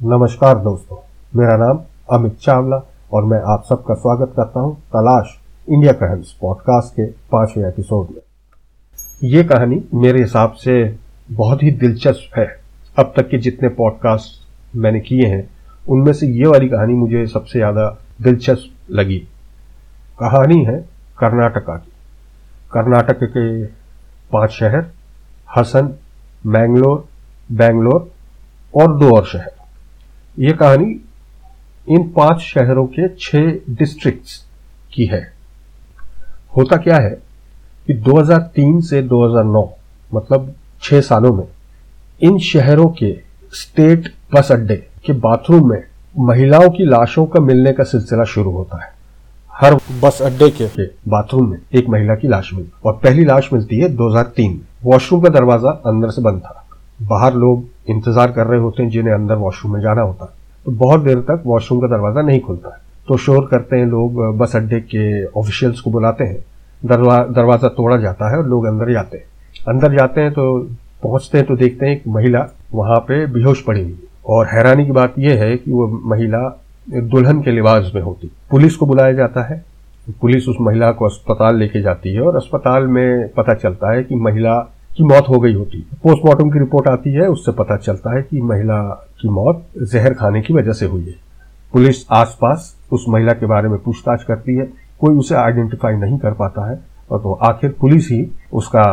नमस्कार दोस्तों, मेरा नाम अमित चावला और मैं आप सबका स्वागत करता हूँ तलाश इंडिया क्राइम्स पॉडकास्ट के पाँचवें एपिसोड में। ये कहानी मेरे हिसाब से बहुत ही दिलचस्प है। अब तक के जितने पॉडकास्ट मैंने किए हैं, उनमें से ये वाली कहानी मुझे सबसे ज़्यादा दिलचस्प लगी। कहानी है कर्नाटका की। कर्नाटक के पाँच शहर हसन, मैंगलोर, बैंगलोर और दो और शहर। ये कहानी इन पाँच शहरों के छह डिस्ट्रिक्ट्स की है। होता क्या है कि 2003 से 2009 मतलब छह सालों में, इन शहरों के स्टेट बस अड्डे के बाथरूम में महिलाओं की लाशों का मिलने का सिलसिला शुरू होता है। हर बस अड्डे के बाथरूम में एक महिला की लाश मिलती और पहली लाश मिलती है 2003 में। वॉशरूम का दरवाज़ा अंदर से बंद था। बाहर लोग इंतज़ार कर रहे होते हैं जिन्हें अंदर वॉशरूम में जाना होता। तो बहुत देर तक वॉशरूम का दरवाज़ा नहीं खुलता। है तो शोर करते हैं लोग बस अड्डे के ऑफिशियल्स को बुलाते हैं। दरवा, दरवाज़ा तोड़ा जाता है और लोग अंदर जाते हैं। अंदर जाते हैं तो पहुँचते हैं तो देखते हैं एक महिला वहाँ पे बेहोश पड़ी हुई और हैरानी की बात यह है कि वो महिला दुल्हन के लिबास में होती। पुलिस को बुलाया जाता है। पुलिस उस महिला को अस्पताल लेके जाती है और अस्पताल में पता चलता है कि महिला की मौत हो गई होती है। पोस्टमार्टम की रिपोर्ट आती है, उससे पता चलता है कि महिला की मौत जहर खाने की वजह से हुई है। पुलिस आसपास उस महिला के बारे में पूछताछ करती है, कोई उसे आइडेंटिफाई नहीं कर पाता है, और तो आखिर पुलिस ही उसका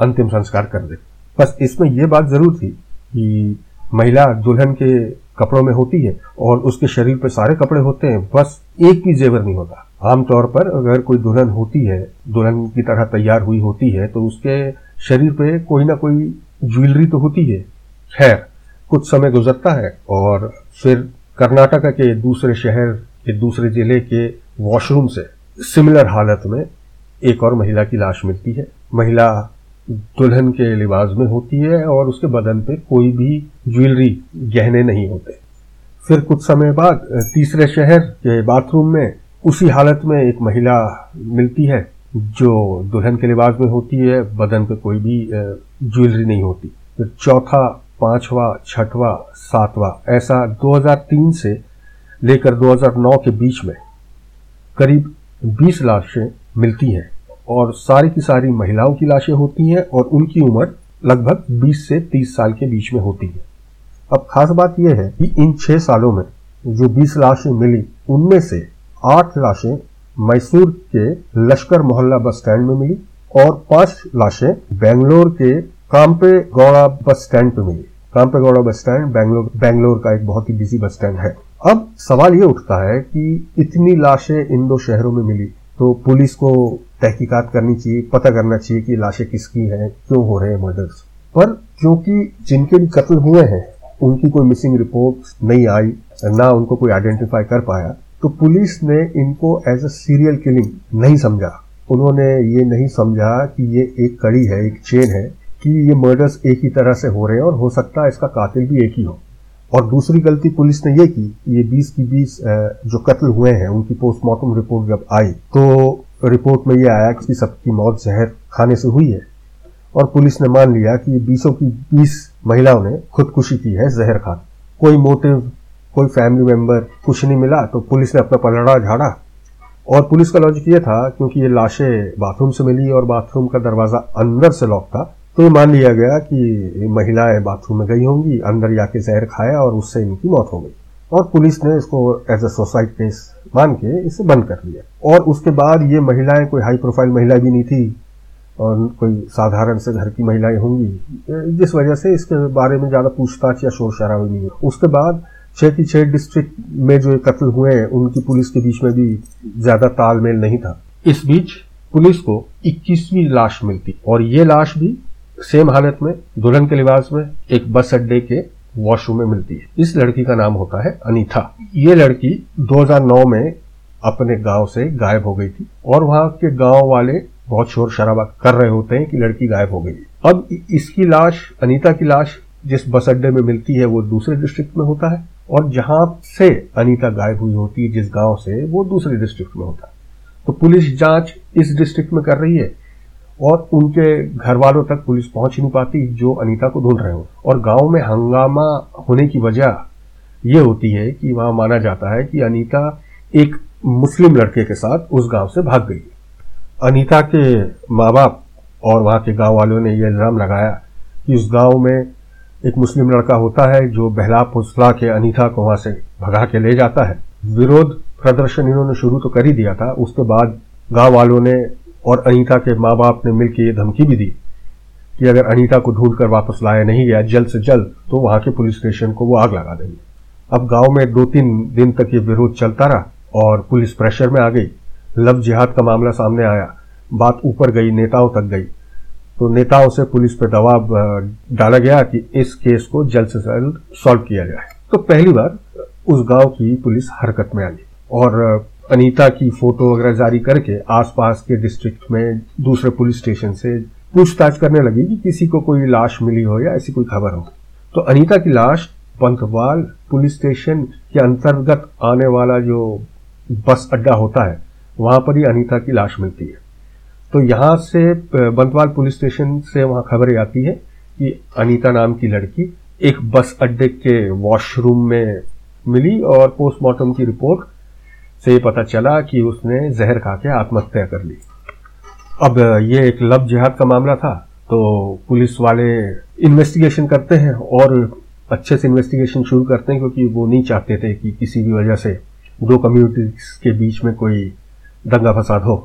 अंतिम संस्कार कर दे। बस इसमें यह बात ज़रूर थी कि महिला दुल्हन के कपड़ों में होती है, और उसके शरीर पर सारे कपड़े होते हैं, बस एक भी जेवर नहीं होता। आमतौर पर अगर कोई दुल्हन होती है, दुल्हन की तरह तैयार हुई होती है तो उसके शरीर पे कोई ना कोई ज्वेलरी तो होती है। खैर, कुछ समय गुजरता है और फिर कर्नाटक के दूसरे शहर के दूसरे ज़िले के वॉशरूम से सिमिलर हालत में एक और महिला की लाश मिलती है। महिला दुल्हन के लिबास में होती है और उसके बदन पे कोई भी ज्वेलरी गहने नहीं होते। फिर कुछ समय बाद तीसरे शहर के बाथरूम में उसी हालत में एक महिला मिलती है। जो दुल्हन के लिबास में होती है, बदन पे कोई भी ज्वेलरी नहीं होती। फिर चौथा, पांचवा, छठवा, सातवा, ऐसा 2003 से लेकर 2009 के बीच में करीब 20 लाशें मिलती हैं और सारी की सारी महिलाओं की लाशें होती हैं और उनकी उम्र लगभग 20 से 30 साल के बीच में होती है। अब खास बात यह है कि इन छह सालों में जो 20 लाशें मिली, उनमें से आठ लाशें मैसूर के लश्कर मोहल्ला बस स्टैंड में मिली और पाँच लाशें बेंगलोर के कांपे गौड़ा बस स्टैंड पे मिली। कांपे गौड़ा बस स्टैंड बेंगलोर बेंगलोर का एक बहुत ही बिज़ी बस स्टैंड है। अब सवाल ये उठता है कि इतनी लाशें इन दो शहरों में मिली तो पुलिस को तहकीकात करनी चाहिए, पता करना चाहिए कि लाशें किसकी हैं, क्यों हो रहे हैं मर्डर्स पर क्योंकि जिनके भी कत्ल हुए हैं, उनकी कोई मिसिंग रिपोर्ट नहीं आई, ना उनको कोई आइडेंटिफाई कर पाया। तो पुलिस ने इनको एज अ सीरियल किलिंग नहीं समझा। उन्होंने ये नहीं समझा कि ये एक कड़ी है, एक चेन है, कि ये मर्डर्स एक ही तरह से हो रहे हैं और हो सकता है इसका कातिल भी एक ही हो। और दूसरी गलती पुलिस ने ये की, ये 20 की 20 जो कत्ल हुए हैं, उनकी पोस्टमार्टम रिपोर्ट जब आई तो रिपोर्ट में ये आया कि सबकी मौत जहर खाने से हुई है। और पुलिस ने मान लिया कि बीसों की बीस महिलाओं ने खुदकुशी की है जहर खा कोई मोटिव कोई फैमिली मेंबर कुछ नहीं मिला तो पुलिस ने अपना पलड़ा झाड़ा। और पुलिस का लॉजिक ये था, क्योंकि ये लाशें बाथरूम से मिली और बाथरूम का दरवाज़ा अंदर से लॉक था तो ये मान लिया गया कि महिलाएँ बाथरूम में गई होंगी, अंदर जाके जहर खाया और उससे इनकी मौत हो गई। और पुलिस ने इसको एज ए सुसाइड केस मान के इसे बंद कर दिया। और उसके बाद ये महिलाएँ, कोई हाई प्रोफ़ाइल महिला भी नहीं थी, और कोई साधारण से घर की महिलाएँ होंगी, जिस वजह से इसके बारे में ज़्यादा पूछताछ या शोर शराबा नहीं हुआ। उसके बाद छह की छह डिस्ट्रिक्ट में जो कत्ल हुए हैं, उनकी पुलिस के बीच में भी ज़्यादा तालमेल नहीं था। इस बीच पुलिस को 21वीं लाश मिलती। और ये लाश भी सेम हालत में, दुल्हन के लिबास में, एक बस अड्डे के वॉशरूम में मिलती है। इस लड़की का नाम होता है अनीथा। ये लड़की 2009 में अपने गाँव से गायब हो गई थी। और वहाँ के गाँव वाले बहुत शोर शराबा कर रहे होते हैं कि लड़की गायब हो गई। अब इसकी लाश अनीता की लाश, जिस बस अड्डे में मिलती है, वो दूसरे डिस्ट्रिक्ट में होता है। और जहाँ से अनीता गायब हुई होती है, जिस गाँव से, वो दूसरे डिस्ट्रिक्ट में होता तो पुलिस जाँच इस डिस्ट्रिक्ट में कर रही है और उनके घर वालों तक पुलिस पहुँच नहीं पाती जो अनीता को ढूंढ रहे हो। और गाँव में हंगामा होने की वजह यह होती है कि वहाँ माना जाता है कि अनीता एक मुस्लिम लड़के के साथ उस गाँव से भाग गई। अनीता के माँ बाप और वहाँ के गाँव वालों ने यह इल्ज़ाम लगाया कि उस गाँव में एक मुस्लिम लड़का होता है जो बहला फुसला के अनीता को वहाँ से भगा के ले जाता है। विरोध प्रदर्शन इन्होंने शुरू तो कर ही दिया था, उसके बाद गाँव वालों ने और अनीता के माँ बाप ने मिलकर ये धमकी भी दी कि अगर अनीता को ढूंढ कर वापस लाया नहीं गया जल्द से जल्द तो वहाँ के पुलिस स्टेशन को वो आग लगा देंगे। अब गाँव में दो तीन दिन तक ये विरोध चलता रहा और पुलिस प्रेशर में आ गई। लव जिहाद का मामला सामने आया, बात ऊपर गई, नेताओं तक गई। तो नेताओं से पुलिस पर दबाव डाला गया कि इस केस को जल्द से जल्द सॉल्व किया जाए। तो पहली बार उस गाँव की पुलिस हरकत में आ गई और अनीता की फ़ोटो वगैरह जारी करके आसपास के डिस्ट्रिक्ट में दूसरे पुलिस स्टेशन से पूछताछ करने लगी कि किसी को कोई लाश मिली हो या ऐसी कोई खबर हो। तो अनीता की लाश पंथवाल पुलिस स्टेशन के अंतर्गत आने वाला जो बस अड्डा होता है, वहाँ पर ही अनीता की लाश मिलती है। तो यहाँ से बंतवाल पुलिस स्टेशन से वहाँ खबरें आती है कि अनीता नाम की लड़की एक बस अड्डे के वॉशरूम में मिली और पोस्टमार्टम की रिपोर्ट से पता चला कि उसने जहर खा के आत्महत्या कर ली। अब ये एक लब जिहाद का मामला था तो पुलिस वाले इन्वेस्टिगेशन करते हैं और अच्छे से इन्वेस्टिगेशन शुरू करते हैं क्योंकि वो नहीं चाहते थे कि किसी भी वजह से दो कम्युनिटीज के बीच में कोई दंगा फसाद हो।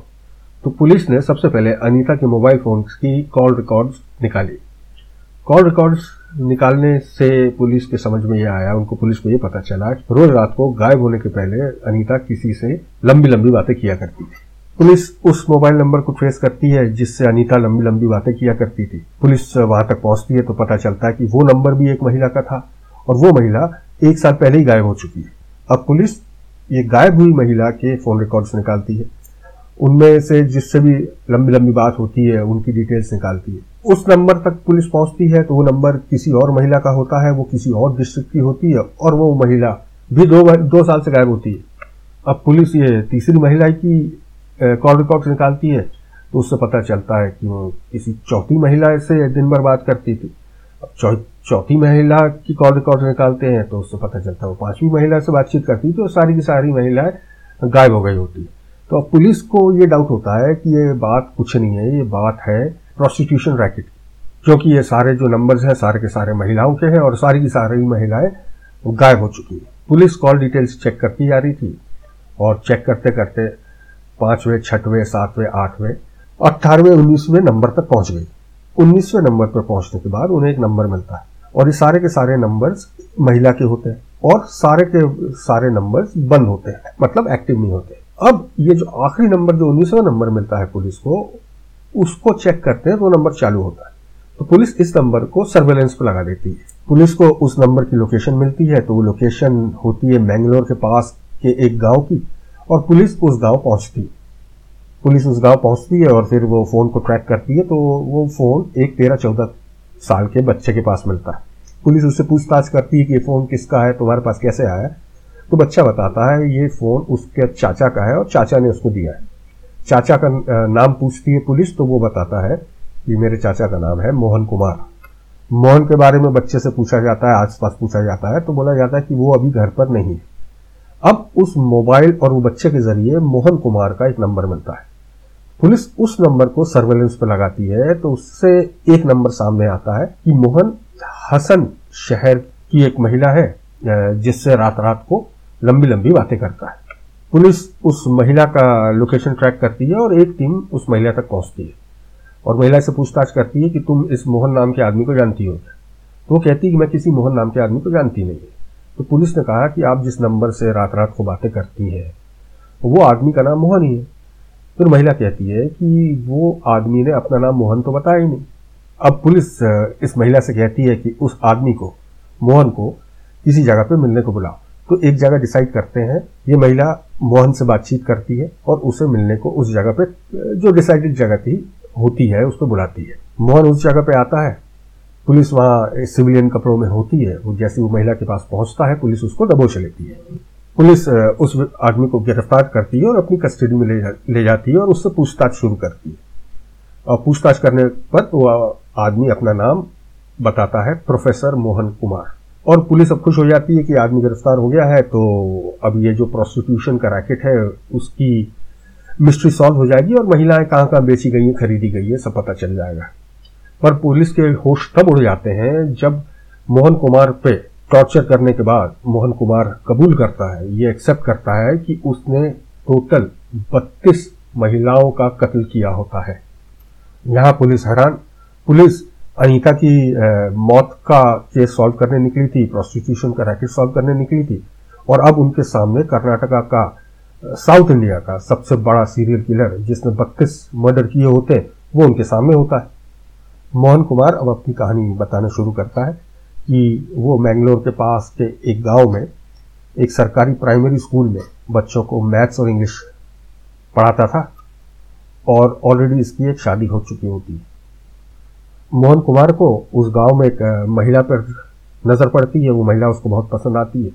तो पुलिस ने सबसे पहले अनीता के मोबाइल फ़ोन की कॉल रिकॉर्ड्स निकाली। कॉल रिकॉर्ड्स निकालने से पुलिस के समझ में यह आया, उनको पुलिस को यह पता चला रोज रात को गायब होने के पहले अनीता किसी से लंबी लंबी बातें किया करती थी। पुलिस उस मोबाइल नंबर को ट्रेस करती है जिससे अनीता लंबी लंबी बातें किया करती थी। पुलिस वहाँ तक पहुँचती है तो पता चलता है कि वो नंबर भी एक महिला का था और वो महिला एक साल पहले ही गायब हो चुकी है। अब पुलिस ये गायब हुई महिला के फ़ोन रिकॉर्ड्स निकालती है। उनमें से जिससे भी लंबी लंबी बात होती है, उनकी डिटेल्स निकालती है। उस नंबर तक पुलिस पहुँचती है तो वो नंबर किसी और महिला का होता है, वो किसी और डिस्ट्रिक्ट की होती है और वो महिला भी दो दो साल से गायब होती है। अब पुलिस ये तीसरी महिला की कॉल रिकॉर्ड निकालती है तो उससे पता चलता है कि वो किसी चौथी महिला से दिन भर बात करती थी। अब चौथी महिला की कॉल रिकॉर्ड निकालते हैं तो उससे पता चलता है वो पांचवी महिला से बातचीत करती थी और सारी की सारी महिलाएँ गायब हो गई होती है। तो अब पुलिस को ये डाउट होता है कि ये बात कुछ नहीं है, ये बात है प्रोस्टिट्यूशन रैकेट क्योंकि ये सारे जो नंबर्स हैं, सारे के सारे महिलाओं के हैं और सारी की सारी महिलाएँ गायब हो चुकी हैं। पुलिस कॉल डिटेल्स चेक करती जा रही थी और चेक करते करते पाँचवें, छठवें, सातवें, आठवें अट्ठारहवें उन्नीसवें नंबर तक पहुँच गई। उन्नीसवें नंबर पर पहुँचने के बाद उन्हें एक नंबर मिलता है और ये सारे के सारे नंबर्स महिला के होते हैं और सारे के सारे नंबर्स बंद होते हैं मतलब एक्टिव नहीं होते। अब ये जो आखिरी नंबर जो उन्नीसवा नंबर मिलता है पुलिस को, उसको चेक करते हैं तो नंबर चालू होता है। तो पुलिस इस नंबर को सर्वेलेंस पर लगा देती है। पुलिस को उस नंबर की लोकेशन मिलती है तो वो लोकेशन होती है मैंगलोर के पास के एक गाँव की, और पुलिस उस गाँव पहुँचती है। पुलिस उस गाँव पहुँचती है और फिर वो फ़ोन को ट्रैक करती है तो वो फ़ोन एक तेरह चौदह साल के बच्चे के पास मिलता है। पुलिस उससे पूछताछ करती है कि ये फ़ोन किसका है, तुम्हारे पास कैसे आया तो बच्चा बताता है, ये फ़ोन उसके चाचा का है और चाचा ने उसको दिया है। चाचा का नाम पूछती है पुलिस तो वो बताता है कि मेरे चाचा का नाम है मोहन कुमार। मोहन के बारे में बच्चे से पूछा जाता है, आसपास पूछा जाता है तो बोला जाता है कि वो अभी घर पर नहीं है। अब उस मोबाइल और वो बच्चे के ज़रिए मोहन कुमार का एक नंबर मिलता है। पुलिस उस नंबर को सर्वेलेंस पर लगाती है तो उससे एक नंबर सामने आता है कि मोहन हसन शहर की एक महिला है जिससे रात रात को लंबी लंबी बातें करता है। पुलिस उस महिला का लोकेशन ट्रैक करती है और एक टीम उस महिला तक पहुँचती है। और महिला से पूछताछ करती है कि तुम इस मोहन नाम के आदमी को जानती हो तो वो कहती है कि मैं किसी मोहन नाम के आदमी को जानती नहीं है। तो पुलिस ने कहा कि आप जिस नंबर से रात रात को बातें करती है, वो आदमी का नाम मोहन ही है। फिर तो महिला कहती है कि वो आदमी ने अपना नाम मोहन तो बताया ही नहीं। अब पुलिस इस महिला से कहती है कि उस आदमी को, मोहन को किसी जगह पर मिलने को बुलाओ। तो एक जगह डिसाइड करते हैं ये महिला मोहन से बातचीत करती है और उसे मिलने को उस जगह पे जो डिसाइडेड जगह थी होती है उसको बुलाती है। मोहन उस जगह पे आता है पुलिस वहाँ सिविलियन कपड़ों में होती है वो जैसे वो महिला के पास पहुँचता है पुलिस उसको दबोच लेती है। पुलिस उस आदमी को गिरफ़्तार करती है और अपनी कस्टडी में ले, जा, ले जाती है और उससे पूछताछ शुरू करती है। और पूछताछ करने पर वो आदमी अपना नाम बताता है प्रोफेसर मोहन कुमार। और पुलिस अब खुश हो जाती है कि आदमी गिरफ़्तार हो गया है तो अब ये जो प्रोस्टिट्यूशन का रैकेट है, उसकी मिस्ट्री सॉल्व हो जाएगी और महिलाएँ कहाँ कहाँ बेची गई हैं, खरीदी गई है, सब पता चल जाएगा। पर पुलिस के होश तब उड़ जाते हैं जब मोहन कुमार पे टॉर्चर करने के बाद मोहन कुमार कबूल करता है, ये एक्सेप्ट करता है कि उसने टोटल 32 महिलाओं का कत्ल किया होता है। यहाँ पुलिस हैरान, पुलिस अनिता की मौत का केस सॉल्व करने निकली थी प्रोस्टिट्यूशन का रैकेट सॉल्व करने निकली थी, और अब उनके सामने कर्नाटका का साउथ इंडिया का सबसे बड़ा सीरियल किलर जिसने बत्तीस मर्डर किए होते हैं वो उनके सामने होता है। मोहन कुमार अब अपनी कहानी बताना शुरू करता है कि वो मैंगलोर के पास के एक गाँव में, एक सरकारी प्राइमरी स्कूल में बच्चों को मैथ्स और इंग्लिश पढ़ाता था, और ऑलरेडी इसकी एक शादी हो चुकी होती। है मोहन कुमार को उस गाँव में एक महिला पर नज़र पड़ती है। वो महिला उसको बहुत पसंद आती है।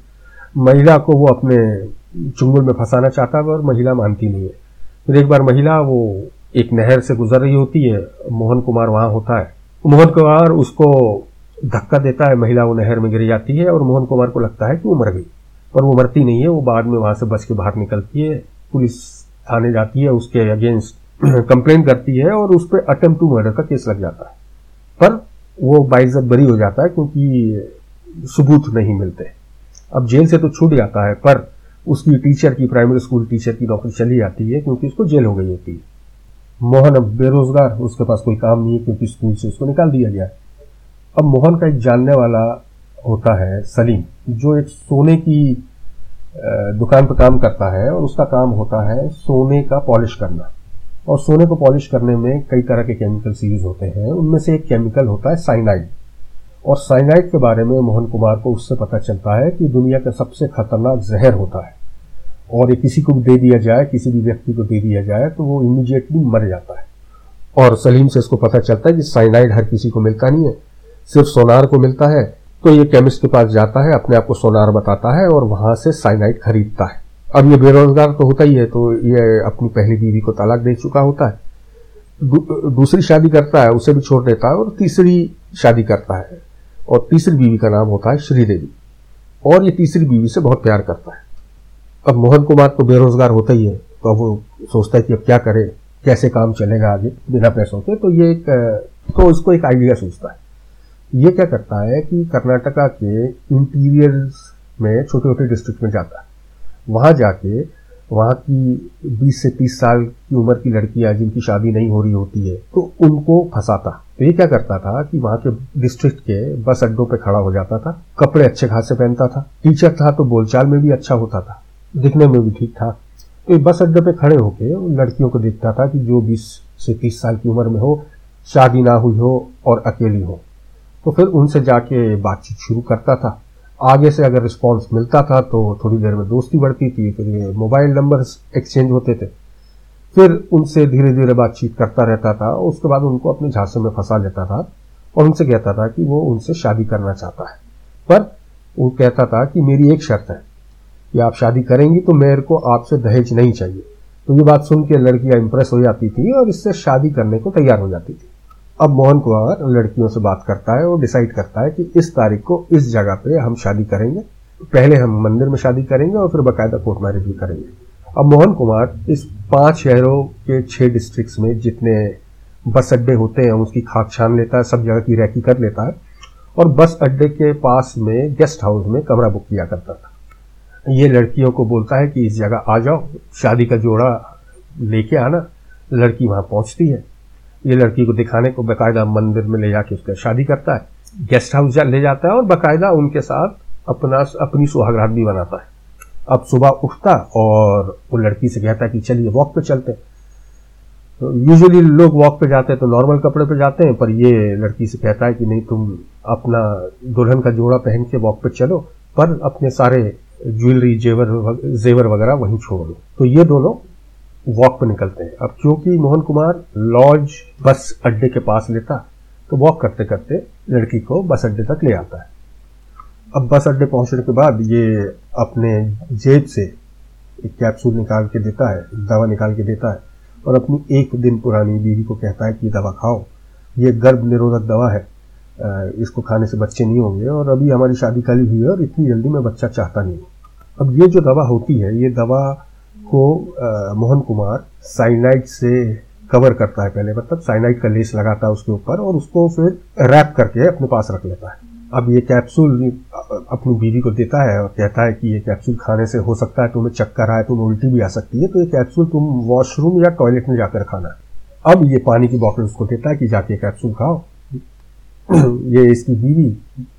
महिला को वो अपने चुंगल में फंसाना चाहता है और महिला मानती नहीं है। फिर एक बार महिला वो एक नहर से गुजर रही होती है। मोहन कुमार वहाँ होता है। मोहन कुमार उसको धक्का देता है। महिला वो नहर में गिर जाती है और मोहन कुमार को लगता है कि वो मर गई। पर वो मरती नहीं है। वो बाद में वहाँ से बच के बाहर निकलती है। पुलिस थाने जाती है। उसके अगेंस्ट कंप्लेन करती है और उस पर अटेम्प्ट टू मर्डर का केस लग जाता है। पर वो बाइज्जत बरी हो जाता है क्योंकि सबूत नहीं मिलते। अब जेल से तो छूट जाता है, पर उसकी टीचर की, प्राइमरी स्कूल टीचर की नौकरी चली जाती है क्योंकि उसको जेल हो गई होती है। मोहन अब बेरोजगार, उसके पास कोई काम नहीं है क्योंकि स्कूल से उसको निकाल दिया गया। अब मोहन का एक जानने वाला होता है सलीम, जो एक सोने की दुकान पर काम करता है और उसका काम होता है सोने का पॉलिश करना। और सोने को पॉलिश करने में कई तरह के केमिकल्स यूज़ होते हैं। उनमें से एक केमिकल होता है साइनाइड और साइनाइड के बारे में मोहन कुमार को उससे पता चलता है कि दुनिया का सबसे खतरनाक जहर होता है। और ये किसी को दे दिया जाए, किसी भी व्यक्ति को दे दिया जाए तो वो इमीडिएटली मर जाता है। और सलीम से इसको पता चलता है कि साइनाइड हर किसी को मिलता नहीं है, सिर्फ़ सोनार को मिलता है। तो ये केमिस्ट के पास जाता है, अपने आप को सोनार बताता है और वहाँ से साइनाइड खरीदता है। अब ये बेरोजगार तो होता ही है तो ये अपनी पहली बीवी को तलाक दे चुका होता है। दू, दूसरी शादी करता है उसे भी छोड़ देता है और तीसरी शादी करता है। और तीसरी बीवी का नाम होता है श्रीदेवी। और ये तीसरी बीवी से बहुत प्यार करता है। अब मोहन कुमार तो बेरोजगार होता ही है तो अब वो सोचता है कि अब क्या करे कैसे काम चलेगा आगे बिना पैसों के। तो ये एक तो इसको एक आइडिया सोचता है। ये क्या करता है कि कर्नाटका के इंटीरियर्स में छोटे छोटे डिस्ट्रिक्ट में जाता है। वहाँ जाके, वहाँ की 20 से 30 साल की उम्र की लड़कियाँ जिनकी शादी नहीं हो रही होती है तो उनको फंसाता। तो ये क्या करता था कि वहाँ के डिस्ट्रिक्ट के बस अड्डों पे खड़ा हो जाता था, कपड़े अच्छे खासे पहनता था टीचर था तो बोलचाल में भी अच्छा होता था, दिखने में भी ठीक ठाक तो ये बस अड्डे पे खड़े होके उन लड़कियों को देखता था कि जो 20 से 30 साल की उम्र में हो, शादी ना हुई हो और अकेली हो। तो फिर उनसे जाके बातचीत शुरू करता था। आगे से अगर रिस्पॉन्स मिलता था तो थोड़ी देर में दोस्ती बढ़ती थी, फिर ये मोबाइल नंबर एक्सचेंज होते थे। फिर उनसे धीरे धीरे बातचीत करता रहता था, उसके बाद उनको अपने झांसे में फंसा लेता था और उनसे कहता था कि वो उनसे शादी करना चाहता है। पर वो कहता था कि मेरी एक शर्त है कि आप शादी करेंगी तो मेरे को आपसे दहेज नहीं चाहिए। तो ये बात सुन के लड़कियाँ इंप्रेस हो जाती थी और इससे शादी करने को तैयार हो जाती थी। अब मोहन कुमार लड़कियों से बात करता है और डिसाइड करता है कि इस तारीख को इस जगह पे हम शादी करेंगे। पहले हम मंदिर में शादी करेंगे और फिर बाकायदा कोर्ट मैरिज भी करेंगे। अब मोहन कुमार इस पाँच शहरों के छह डिस्ट्रिक्ट्स में जितने बस अड्डे होते हैं, उसकी खाक छान लेता है, सब जगह की रैकी कर लेता है और बस अड्डे के पास में गेस्ट हाउस में कमरा बुक किया करता था। ये लड़कियों को बोलता है कि इस जगह आ जाओ, शादी का जोड़ा लेके आना, लड़की वहाँ पहुँचती है। ये लड़की को दिखाने को बाकायदा मंदिर में ले जाके उसका शादी करता है गेस्ट हाउस ले जाता है और बाकायदा उनके साथ अपना अपनी सुहागरात भी बनाता है। अब सुबह उठता और वो लड़की से कहता है कि चलिए वॉक पे चलते तो यूजुअली लोग वॉक पे जाते हैं तो नॉर्मल कपड़े पे जाते हैं, पर ये लड़की से कहता है कि नहीं, तुम अपना दुल्हन का जोड़ा पहन के वॉक पे चलो, पर अपने सारे ज्वेलरी जेवर जेवर वगैरह वहीं छोड़ दो। तो ये दोनों वॉक पर निकलते हैं। अब क्योंकि मोहन कुमार लॉज बस अड्डे के पास लेता तो वॉक करते करते लड़की को बस अड्डे तक ले आता है। अब बस अड्डे पहुँचने के बाद ये अपने जेब से एक कैप्सूल निकाल के देता है, दवा निकाल के देता है और अपनी एक दिन पुरानी बीवी को कहता है कि दवा खाओ। ये गर्भ निरोधक दवा है। इसको खाने से बच्चे नहीं होंगे और अभी हमारी शादी खाली हुई है और इतनी जल्दी मैं बच्चा चाहता नहीं हूँ। अब ये जो दवा होती है, ये दवा को आ, मोहन कुमार साइनाइड से कवर करता है पहले मतलब साइनाइड का लेस लगाता है उसके ऊपर और उसको फिर रैप करके अपने पास रख लेता है। अब ये कैप्सूल अपनी बीवी को देता है और कहता है कि ये कैप्सूल खाने से हो सकता है तुम्हें चक्कर आए तुम्हें उल्टी भी आ सकती है तो ये कैप्सूल तुम वॉशरूम या टॉयलेट में जाकर खाना है। अब ये पानी की बॉटल उसको देता है कि जाके कैप्सूल खाओ। ये इसकी बीवी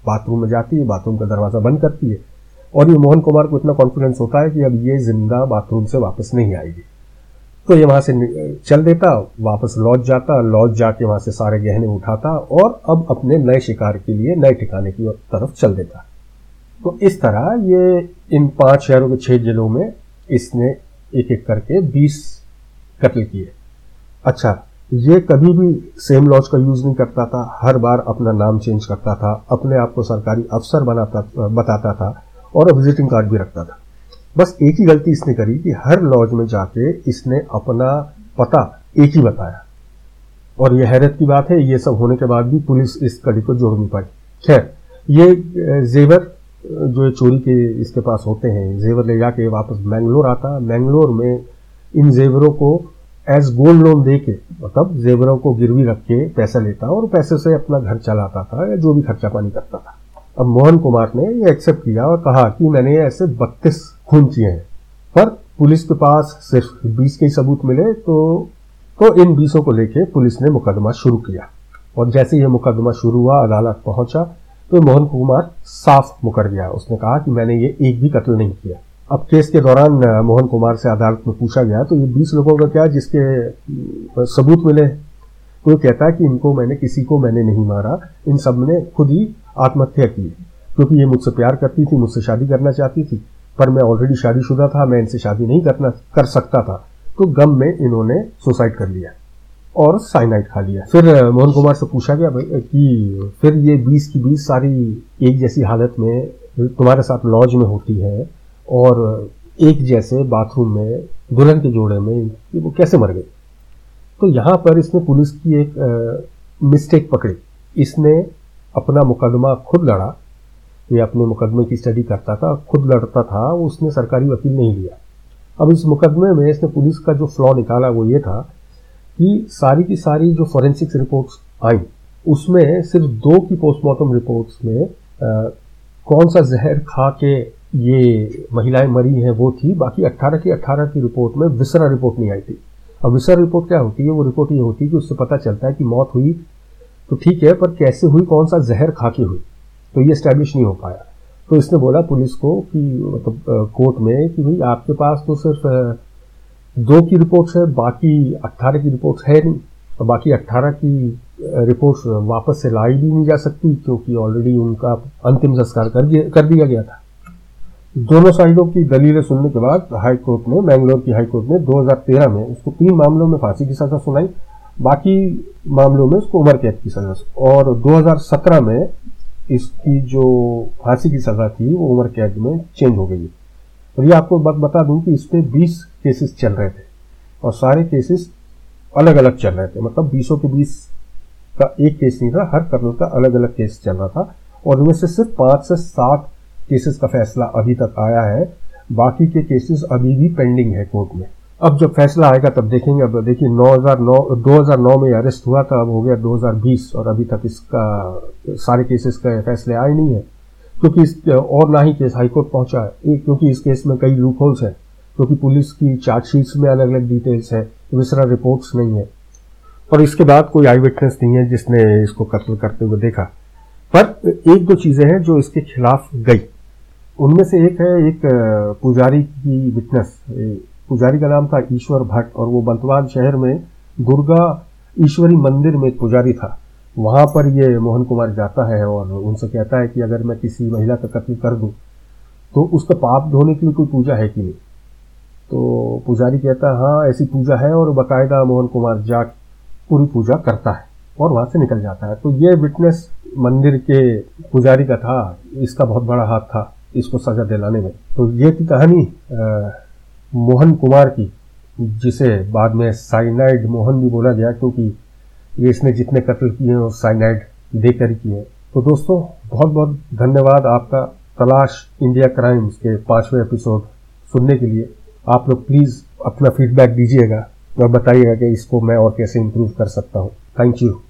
बाथरूम में जाती है बाथरूम का दरवाज़ा बंद करती है। और ये मोहन कुमार को इतना कॉन्फिडेंस होता है कि अब ये ज़िंदा बाथरूम से वापस नहीं आएगी। तो ये वहाँ से चल देता, वापस लौट जाता, लौट जाके वहाँ से सारे गहने उठाता और अब अपने नए शिकार के लिए, नए ठिकाने की तरफ़ चल देता। तो इस तरह ये इन पाँच शहरों के छह जिलों में इसने एक एक करके बीस कत्ल किए। अच्छा ये कभी भी सेम लॉज का यूज़ नहीं करता था, हर बार अपना नाम चेंज करता था, अपने आप को सरकारी अफसर बनाता, बताता था। और विजिटिंग कार्ड भी रखता था। बस एक ही गलती इसने करी कि हर लॉज में जाके इसने अपना पता एक ही बताया। और यह हैरत की बात है, ये सब होने के बाद भी पुलिस इस कड़ी को जोड़ नहीं पाई। खैर, ये जेवर जो चोरी के इसके पास होते हैं, जेवर ले जाके वापस मैंगलोर आता। मैंगलोर में इन जेवरों को एज गोल्ड लोन दे के मतलब जेवरों को गिरवी रख के पैसा लेता और पैसे से अपना घर चलाता था, या जो भी खर्चा पानी करता था। अब मोहन कुमार ने ये एक्सेप्ट किया और कहा कि मैंने ऐसे बत्तीस खून किए हैं। पर पुलिस के पास सिर्फ़ बीस के सबूत मिले तो तो इन बीसों को लेके पुलिस ने मुकदमा शुरू किया। और जैसे ये मुकदमा शुरू हुआ, अदालत पहुँचा तो मोहन कुमार साफ़ मुकर गया। उसने कहा कि मैंने ये एक भी कत्ल नहीं किया। अब केस के दौरान मोहन कुमार से अदालत में पूछा गया तो ये बीस लोगों का क्या जिसके सबूत मिले? तो कहता है कि इनको मैंने, किसी को मैंने नहीं मारा। इन सबने खुद ही आत्महत्या की। क्योंकि ये मुझसे प्यार करती थी, मुझसे शादी करना चाहती थी, पर मैं ऑलरेडी शादीशुदा था, मैं इनसे शादी नहीं करना, कर सकता था। तो गम में इन्होंने सुसाइड कर लिया और साइनाइड खा लिया। फिर मोहन कुमार से पूछा गया कि फिर ये बीस की बीस सारी एक जैसी हालत में तुम्हारे साथ लॉज में होती है और एक जैसे बाथरूम में, दुल्हन के जोड़े में वो कैसे मर गई तो यहाँ पर इसने पुलिस की एक मिस्टेक पकड़ी। इसने अपना मुकदमा खुद लड़ा। ये अपने मुकदमे की स्टडी करता था खुद लड़ता था उसने सरकारी वकील नहीं लिया। अब इस मुकदमे में इसने पुलिस का जो फ्लॉ निकाला वो ये था कि सारी की सारी जो फॉरेंसिक्स रिपोर्ट्स आई उसमें सिर्फ़ दो की पोस्टमार्टम रिपोर्ट्स में आ, कौन सा जहर खा के ये महिलाएँ मरी हैं वो थी बाकी 18 की 18 की रिपोर्ट में विसरा रिपोर्ट नहीं आई थी। अब विसरा रिपोर्ट क्या होती है? वो रिपोर्ट ये होती है कि उससे पता चलता है कि मौत हुई तो ठीक है, पर कैसे हुई, कौन सा जहर खा के हुई? तो ये स्टैब्लिश नहीं हो पाया। तो इसने बोला पुलिस को कि मतलब कोर्ट में कि भाई आपके पास तो सिर्फ़ दो की रिपोर्ट्स है, बाकी अट्ठारह की रिपोर्ट्स है नहीं। और बाकी अट्ठारह की रिपोर्ट्स वापस से लाई भी नहीं जा सकती, क्योंकि ऑलरेडी उनका अंतिम संस्कार कर दिया कर दिया गया था। दोनों साइडों की दलीलें सुनने के बाद हाई कोर्ट ने, मैंगलोर की हाई कोर्ट ने 2013 में उसको तीन मामलों में फांसी की सजा सुनाई। बाकी मामलों में उसको उम्र कैद की सजा और 2017 में इसकी जो फांसी की सजा थी, वो उम्र कैद में चेंज हो गई और ये आपको बात, बता दूँ कि इस पर बीस केसेस चल रहे थे और सारे केसेस अलग अलग चल रहे थे। मतलब बीसों के बीस का एक केस नहीं था, हर कर्नल का अलग अलग केस चल रहा था। और उनमें से सिर्फ़ पाँच से सात केसेस का फैसला अभी तक आया है। बाकी के केसेस अभी भी पेंडिंग है कोर्ट में। अब जब फैसला आएगा, तब देखेंगे। अब देखिए 2009 2009 में अरेस्ट हुआ था, अब हो गया 2020 और अभी तक इसका, सारे केसेस का फैसले आए नहीं है। क्योंकि इस, और ना ही केस हाईकोर्ट पहुँचा है। क्योंकि इस केस में कई लूप होल्स हैं, क्योंकि पुलिस की चार्जशीट्स में अलग अलग डिटेल्स है, विसरा रिपोर्ट्स नहीं है। और इसके बाद कोई आई विटनेस नहीं है, जिसने इसको कत्ल करते हुए देखा। पर एक दो चीज़ें हैं जो इसके खिलाफ गई। उनमें से एक है एक, पुजारी की विटनेस पुजारी का नाम था ईश्वर भट्ट और वो बंतवान शहर में दुर्गा ईश्वरी मंदिर में एक पुजारी था। वहाँ पर ये मोहन कुमार जाता है और उनसे कहता है कि अगर मैं किसी महिला का कत्ल कर दूँ तो उसका पाप धोने के लिए कोई पूजा है कि नहीं? तो पुजारी कहता, है हाँ ऐसी पूजा है और बाकायदा मोहन कुमार जा पूरी पूजा करता है और वहाँ से निकल जाता है। तो ये विटनेस मंदिर के पुजारी का था। इसका बहुत बड़ा हाथ था इसको सजा दिलाने में। तो ये की कहानी मोहन कुमार की, जिसे बाद में साइनाइड मोहन भी बोला गया क्योंकि ये इसने जितने कत्ल किए हैं वो साइनाइड देकर किए तो दोस्तों बहुत बहुत धन्यवाद आपका तलाश इंडिया क्राइम्स के पाँचवें एपिसोड सुनने के लिए। आप लोग प्लीज़ अपना फीडबैक दीजिएगा और बताइएगा कि इसको मैं और कैसे इम्प्रूव कर सकता हूँ। Thank you